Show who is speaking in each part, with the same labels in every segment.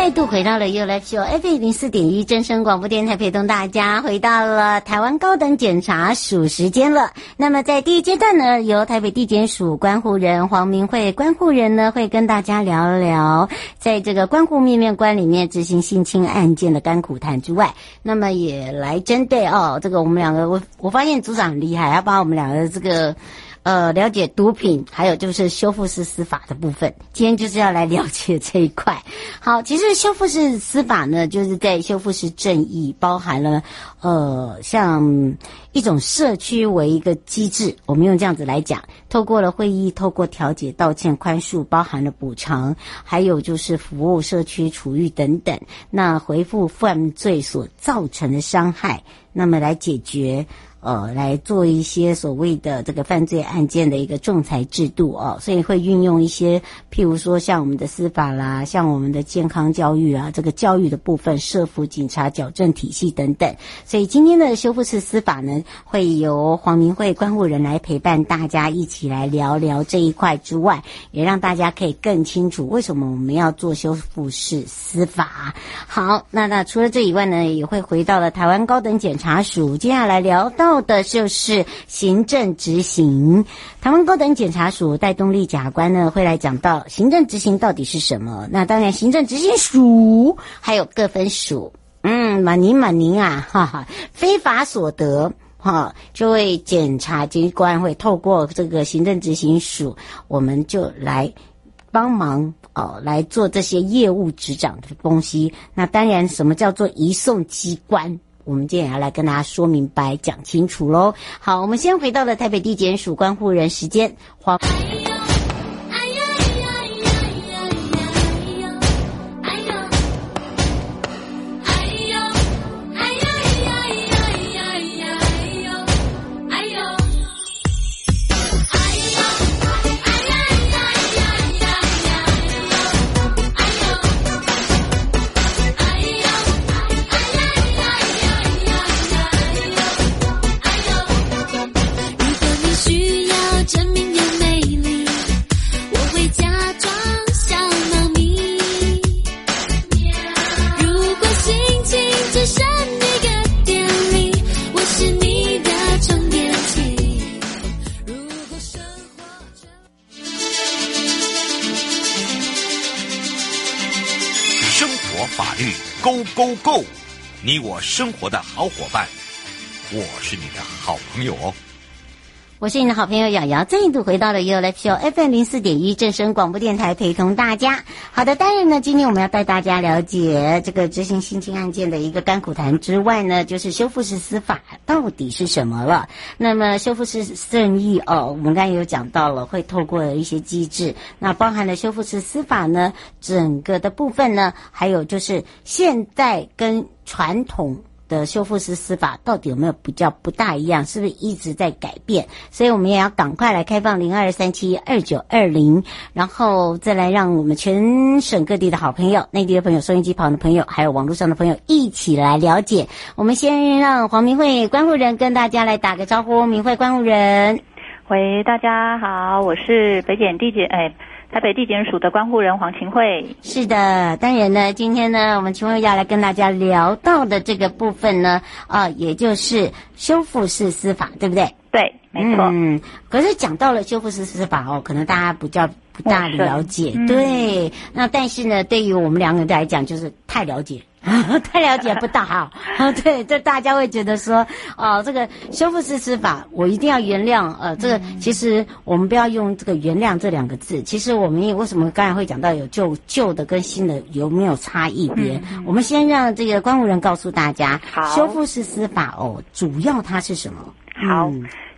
Speaker 1: 再度回到了 You Live Show FM 零四点一真声广播电台，陪同大家回到了台湾高等检察署时间了。那么在第一阶段呢，由台北地检署关护人黄明慧关护人呢，会跟大家聊聊，在这个关护面面观里面执行性侵案件的甘苦谈之外，那么也来针对哦，这个我们两个，我我发现组长很厉害，要把我们两个这个。呃，了解毒品，还有就是修复式司法的部分。今天就是要来了解这一块。好，其实修复式司法呢，就是在修复式正义，包含了呃，像一种社区为一个机制，我们用这样子来讲，透过了会议，透过调解、道歉、宽恕，包含了补偿，还有就是服务社区处遇等等，那回复犯罪所造成的伤害，那么来解决。呃，来做一些所谓的这个犯罪案件的一个仲裁制度哦，所以会运用一些，譬如说像我们的司法啦，像我们的健康教育啊，这个教育的部分，社福警察矫正体系等等。所以今天的修复式司法呢，会由黄明慧关护人来陪伴大家一起来聊聊这一块之外，也让大家可以更清楚为什么我们要做修复式司法。好，那那除了这以外呢，也会回到了台湾高等检察署，接下来聊到。到的就是行政执行，台湾高等检察署戴东丽检察官呢会来讲到行政执行到底是什么？那当然，行政执行署还有各分署，嗯，满您满您啊，哈哈，非法所得哈，这位检察机关会透过这个行政执行署，我们就来帮忙哦，来做这些业务执掌的东西。那当然，什么叫做移送机关？我们今天也要来跟大家说明白、讲清楚喽。好，我们先回到了台北地检署关护人时间。黄
Speaker 2: 你我生活的好伙伴，我是你的好朋友哦。
Speaker 1: 我是你的好朋友瑶瑶，再度回到了 U L F O FM 零四点一正声广播电台，陪同大家。好的，当然呢，今天我们要带大家了解这个执行性侵案件的一个甘苦谈之外呢，就是修复式司法到底是什么了。那么修复式正义哦，我们刚才有讲到了，会透过一些机制，那包含了修复式司法呢，整个的部分呢，还有就是现在跟传统。的修复式司法到底有没有比较不大一样？是不是一直在改变？所以我们也要赶快来开放零二三七二九二零，然后再来让我们全省各地的好朋友、内地的朋友、收音机旁的朋友，还有网络上的朋友一起来了解。我们先让黄明慧关护人跟大家来打个招呼。明慧关护人，
Speaker 3: 喂，大家好，我是北检地检哎。台北地检署的关护人黄晴慧，
Speaker 1: 是的，当然呢，今天呢，我们晴慧要来跟大家聊到的这个部分呢，啊，也就是修复式司法，对不对？
Speaker 3: 对，没错。
Speaker 1: 嗯，可是讲到了修复式司法哦，可能大家比较不大了解，嗯、对。那但是呢，对于我们两个人来讲，就是太了解。太了解不到哈，对，这大家会觉得说，哦，这个修复式司法，我一定要原谅，呃，这个其实我们不要用这个原谅这两个字，其实我们也为什么刚才会讲到有旧旧的跟新的有没有差异别？嗯、我们先让这个关务人告诉大家，
Speaker 3: 好，
Speaker 1: 修复式司法哦，主要它是什么？
Speaker 3: 好。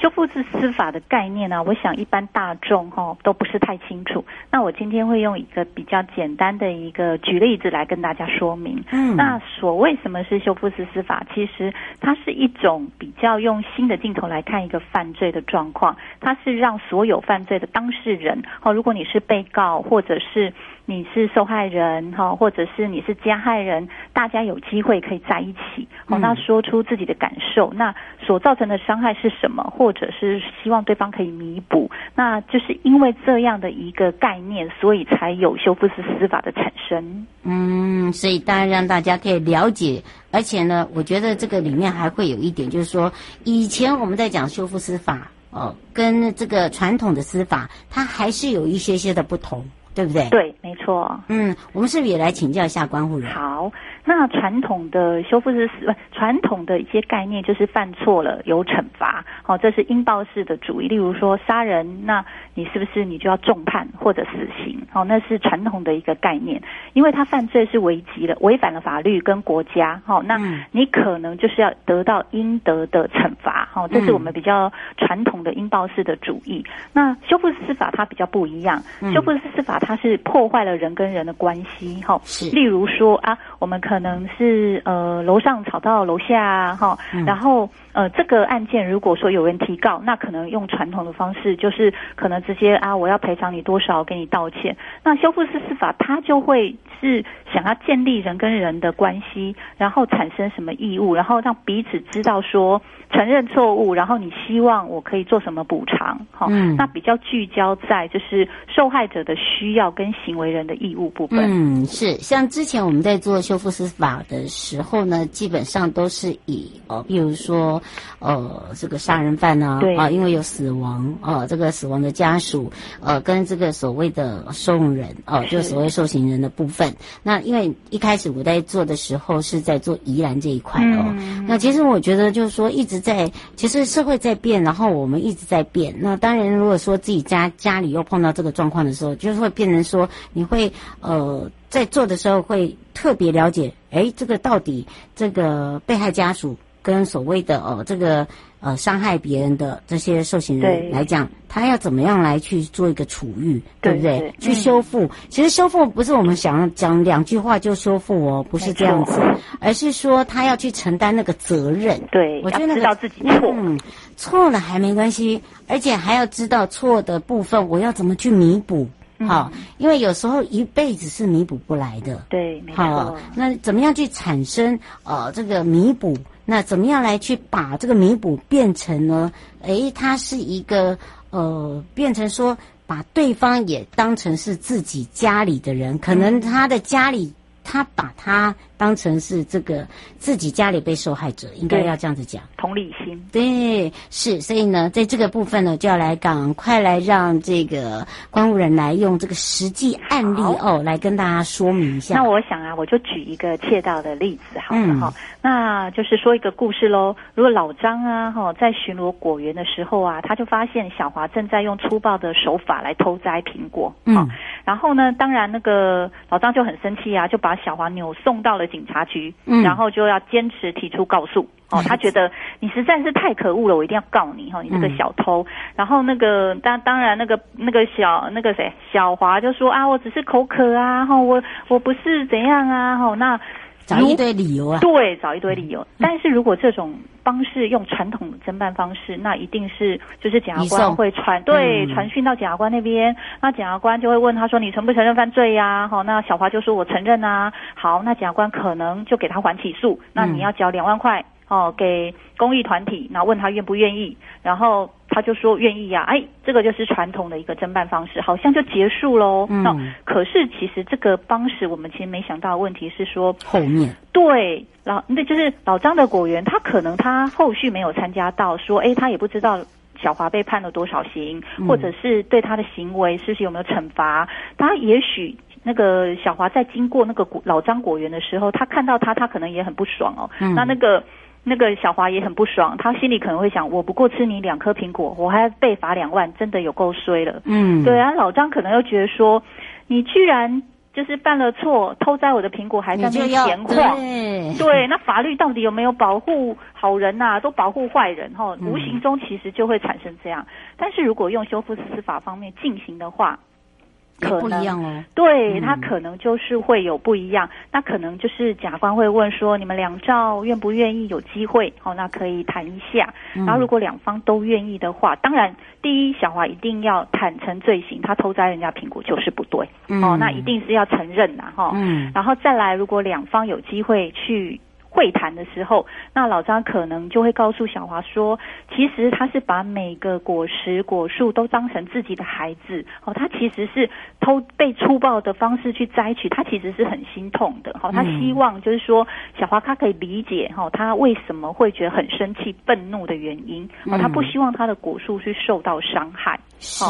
Speaker 3: 修复式司法的概念呢、啊，我想一般大众哈、哦、都不是太清楚。那我今天会用一个比较简单的一个举例子来跟大家说明。嗯，那所谓什么是修复式司法？其实它是一种比较用新的镜头来看一个犯罪的状况，它是让所有犯罪的当事人，哦，如果你是被告或者是。你是受害人哈，或者是你是加害人，大家有机会可以在一起哦，那说出自己的感受，那所造成的伤害是什么，或者是希望对方可以弥补，那就是因为这样的一个概念，所以才有修复式司法的产生。
Speaker 1: 嗯，所以当然让大家可以了解，而且呢，我觉得这个里面还会有一点，就是说以前我们在讲修复司法哦，跟这个传统的司法，它还是有一些些的不同。对不对？
Speaker 3: 对，没错。
Speaker 1: 嗯，我们是不是也来请教一下关护人？
Speaker 3: 好。那传统的修复式司，传统的一些概念就是犯错了有惩罚，好，这是应报式的主义。例如说杀人，那你是不是你就要重判或者死刑？好，那是传统的一个概念，因为他犯罪是违纪了，违反了法律跟国家，好，那你可能就是要得到应得的惩罚，好，这是我们比较传统的应报式的主义。那修复式司法它比较不一样，修复式司法它是破坏了人跟人的关系，哈，是，例如说啊，我们可能。是呃楼上吵到楼下哈，然后呃这个案件如果说有人提告，那可能用传统的方式，就是可能直接啊我要赔偿你多少，给你道歉。那修复式司法它就会是想要建立人跟人的关系，然后产生什么义务，然后让彼此知道说承认错误，然后你希望我可以做什么补偿，哈，那比较聚焦在就是受害者的需要跟行为人的义务部分。
Speaker 1: 嗯，是像之前我们在做修复司法的时候呢，基本上都是以哦，比如说呃，这个杀人犯呢，啊、呃，因为有死亡，哦、呃，这个死亡的家属，呃，跟这个所谓的受用人，哦、呃，就所谓受刑人的部分。那因为一开始我在做的时候是在做宜兰这一块哦，嗯、那其实我觉得就是说一直在，其实社会在变，然后我们一直在变。那当然，如果说自己家家里又碰到这个状况的时候，就是会变成说你会呃。在做的时候会特别了解，哎，这个到底这个被害家属跟所谓的哦这个呃伤害别人的这些受刑人来讲，他要怎么样来去做一个处遇，对不对？对去修复，嗯、其实修复不是我们想讲两句话就修复哦，不是这样子，而是说他要去承担那个责任。
Speaker 3: 对，
Speaker 1: 我觉得那个
Speaker 3: 知道自己错，
Speaker 1: 嗯，错了还没关系，而且还要知道错的部分我要怎么去弥补。好，因为有时候一辈子是弥补不来的。
Speaker 3: 对，没错。
Speaker 1: 好，那怎么样去产生呃这个弥补？那怎么样来去把这个弥补变成呢？诶，它是一个呃，变成说把对方也当成是自己家里的人，可能他的家里。他把他当成是这个自己家里被受害者，应该要这样子讲，
Speaker 3: 同理心。
Speaker 1: 对，是，所以呢，在这个部分呢，就要来赶快来让这个关护人来用这个实际案例哦，来跟大家说明一下。
Speaker 3: 那我想啊，我就举一个窃盗的例子好了哈，嗯、那就是说一个故事喽。如果老张啊哈在巡逻果园的时候啊，他就发现小华正在用粗暴的手法来偷摘苹果，嗯，然后呢，当然那个老张就很生气啊，就把小华扭送到了警察局，嗯，然后就要坚持提出告诉，哦，他觉得你实在是太可恶了，我一定要告你哈，你这个小偷。嗯、然后那个当当然那个那个小那个谁小华就说啊，我只是口渴啊，哈，我我不是怎样啊，哈，那。
Speaker 1: 找一堆理由啊！
Speaker 3: 对，找一堆理由。但是如果这种方式用传统的侦办方式，那一定是就是检察官会传对传讯到检察官那边，那检察官就会问他说：“你承不承认犯罪呀？”好，那小华就说：“我承认啊。”好，那检察官可能就给他缓起诉，那你要交两万块哦给公益团体，然后问他愿不愿意，然后。他就说愿意呀、啊，哎，这个就是传统的一个侦办方式，好像就结束喽。嗯，那可是其实这个当时我们其实没想到的问题是说
Speaker 1: 后面
Speaker 3: 对老那就是老张的果园，他可能他后续没有参加到，说哎，他也不知道小华被判了多少刑，嗯、或者是对他的行为是不是有没有惩罚。他也许那个小华在经过那个老张果园的时候，他看到他，他可能也很不爽哦。嗯，那那个。那个小华也很不爽，他心里可能会想：我不过吃你两颗苹果，我还要被罚两万，真的有够衰了。嗯，对啊，老张可能又觉得说，你居然。就是犯了错，偷摘我的苹果还在那边闲晃，
Speaker 1: 对，
Speaker 3: 对，那法律到底有没有保护好人呐、啊？都保护坏人哈，无形中其实就会产生这样。嗯、但是如果用修复式司法方面进行的话，可
Speaker 1: 不一样哦，
Speaker 3: 对他可能就是会有不一样，嗯、那可能就是甲方会问说，你们两照愿不愿意有机会？哦，那可以谈一下。然后如果两方都愿意的话，当然第一小华一定要坦诚罪行，他偷摘人家苹果就是不对，嗯、哦，那一定是要承认的哈。哦、嗯，然后再来，如果两方有机会去。会谈的时候，那老张可能就会告诉小华说，其实他是把每个果实果树都当成自己的孩子哦，他其实是偷被粗暴的方式去摘取，他其实是很心痛的哦，他希望就是说小华他可以理解哈，他为什么会觉得很生气、愤怒的原因哦，他不希望他的果树去受到伤害。
Speaker 1: 是，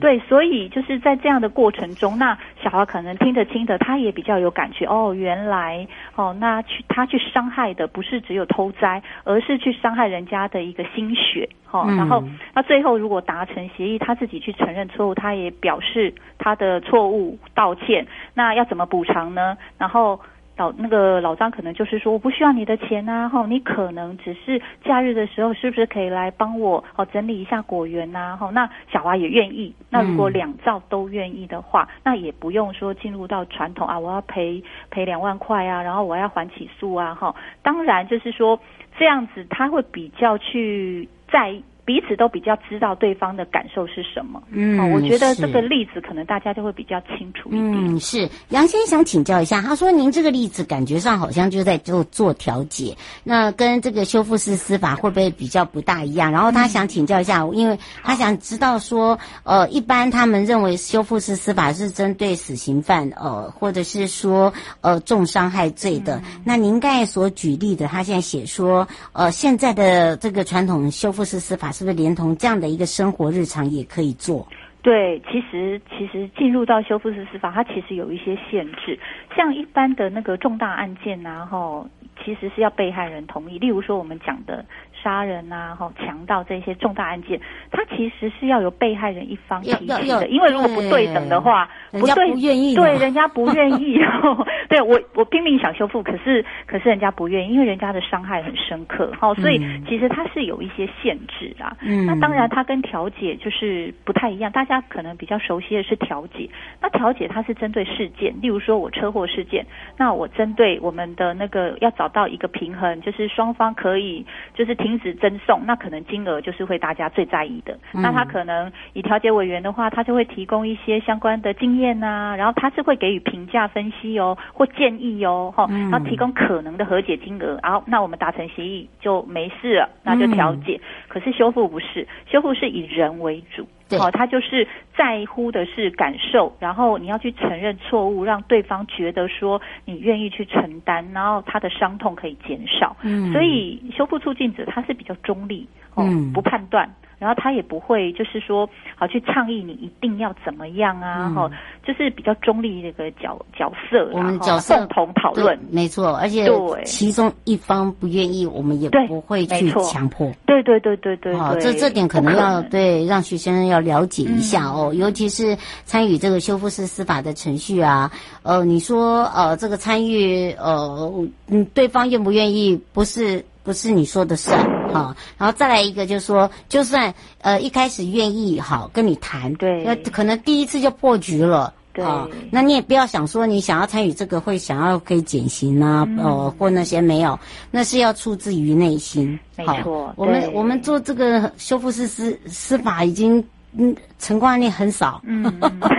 Speaker 3: 对，所以就是在这样的过程中，那小华可能听着听着，他也比较有感觉哦，原来哦，那去他去伤害的不是只有偷摘，而是去伤害人家的一个心血，哈、哦，嗯、然后那最后如果达成协议，他自己去承认错误，他也表示他的错误道歉，那要怎么补偿呢？然后。老那个老张可能就是说，我不需要你的钱呐，哈，你可能只是假日的时候，是不是可以来帮我哦整理一下果园呐，哈，那小华也愿意。那如果两造都愿意的话，那也不用说进入到传统啊，我要赔赔两万块啊，然后我要还起诉啊，哈。当然就是说这样子，他会比较去在。彼此都比较知道对方的感受是什么，嗯、哦，我觉得这个例子可能大家就会比较清楚一点。
Speaker 1: 嗯，是杨先生想请教一下，他说您这个例子感觉上好像就在做做调解，那跟这个修复式司法会不会比较不大一样？然后他想请教一下，因为他想知道说，呃，一般他们认为修复式司法是针对死刑犯，呃，或者是说呃重伤害罪的。嗯、那您刚才所举例的，他现在写说，呃，现在的这个传统修复式司法。是不是连同这样的一个生活日常也可以做？
Speaker 3: 对，其实其实进入到修复式司法，它其实有一些限制，像一般的那个重大案件然、啊、后其实是要被害人同意。例如说我们讲的。杀人啊，哈，强盗这些重大案件，它其实是要由被害人一方提起的，因为如果不对等的
Speaker 1: 话，不对，人家不愿意，
Speaker 3: 对，人家不愿意。对我，我拼命想修复，可是可是人家不愿意，因为人家的伤害很深刻，哈，所以其实它是有一些限制啊。嗯，那当然，它跟调解就是不太一样。大家可能比较熟悉的是调解，那调解它是针对事件，例如说我车祸事件，那我针对我们的那个要找到一个平衡，就是双方可以就是停。停止赠送，那可能金额就是会大家最在意的。嗯、那他可能以调解委员的话，他就会提供一些相关的经验呐、啊，然后他是会给予评价分析哦，或建议哦，哈、嗯，然后提供可能的和解金额。然后那我们达成协议就没事了，那就调解。嗯、可是修复不是，修复是以人为主。好，他就是在乎的是感受，然后你要去承认错误，让对方觉得说你愿意去承担，然后他的伤痛可以减少。嗯，所以修复促进者他是比较中立，哦，不判断。然后他也不会，就是说，好去倡议你一定要怎么样啊？哈、嗯，就是比较中立的一个角角色，
Speaker 1: 我们角色
Speaker 3: 共同讨论，
Speaker 1: 没错。而且对其中一方不愿意，我们也不会去强迫。
Speaker 3: 对对对对对，对。
Speaker 1: 好，这这点可能要对让学生要了解一下哦，嗯、尤其是参与这个修复式司法的程序啊。呃，你说呃，这个参与呃，嗯，对方愿不愿意，不是。不是你说的算哈，然后再来一个，就是说，就算呃一开始愿意好跟你谈，对，那可能第一次就破局了，对，那你也不要想说你想要参与这个会想要可以减刑啊，嗯、呃或那些没有，那是要出自于内心，
Speaker 3: 没错，
Speaker 1: 我们我们做这个修复师司司法已经。嗯，成功案例很少，嗯，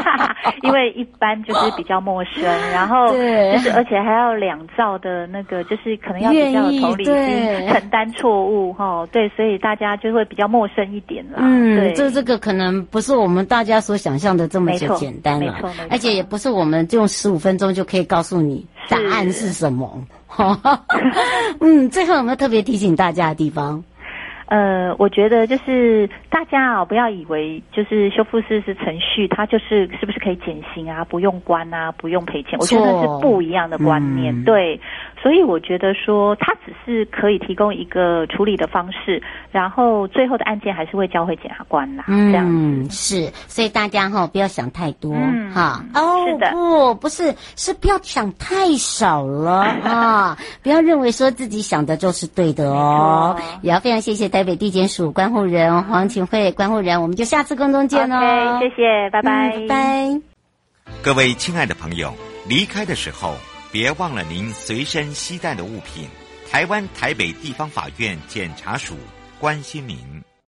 Speaker 3: 因为一般就是比较陌生，然后就是而且还要两造的那个，就是可能要比较有同理心，承担错误哈，对，所以大家就会比较陌生一点啦。
Speaker 1: 嗯，对，这这个可能不是我们大家所想象的这么简单了，而且也不是我们用十五分钟就可以告诉你答案是什么。嗯，最后有没有特别提醒大家的地方？
Speaker 3: 呃，我觉得就是大家啊，不要以为就是修复式是程序，它就是是不是可以减刑啊，不用关啊，不用赔钱。我觉得是不一样的观念，嗯、对。所以我觉得说，他只是可以提供一个处理的方式，然后最后的案件还是会交回检察官啦。
Speaker 1: 嗯，
Speaker 3: 这样子
Speaker 1: 是，所以大家哈不要想太多哈、
Speaker 3: 嗯。
Speaker 1: 哦，
Speaker 3: 是的
Speaker 1: 不，不是，是不要想太少了啊！不要认为说自己想的就是对的哦。也要非常谢谢台北地检署关护人黄晴惠关护人，我们就下次空中见哦。
Speaker 3: 谢谢，拜拜，
Speaker 1: 嗯、拜拜。
Speaker 2: 各位亲爱的朋友，离开的时候别忘了您随身携带的物品。台湾台北地方法院检察署关心您。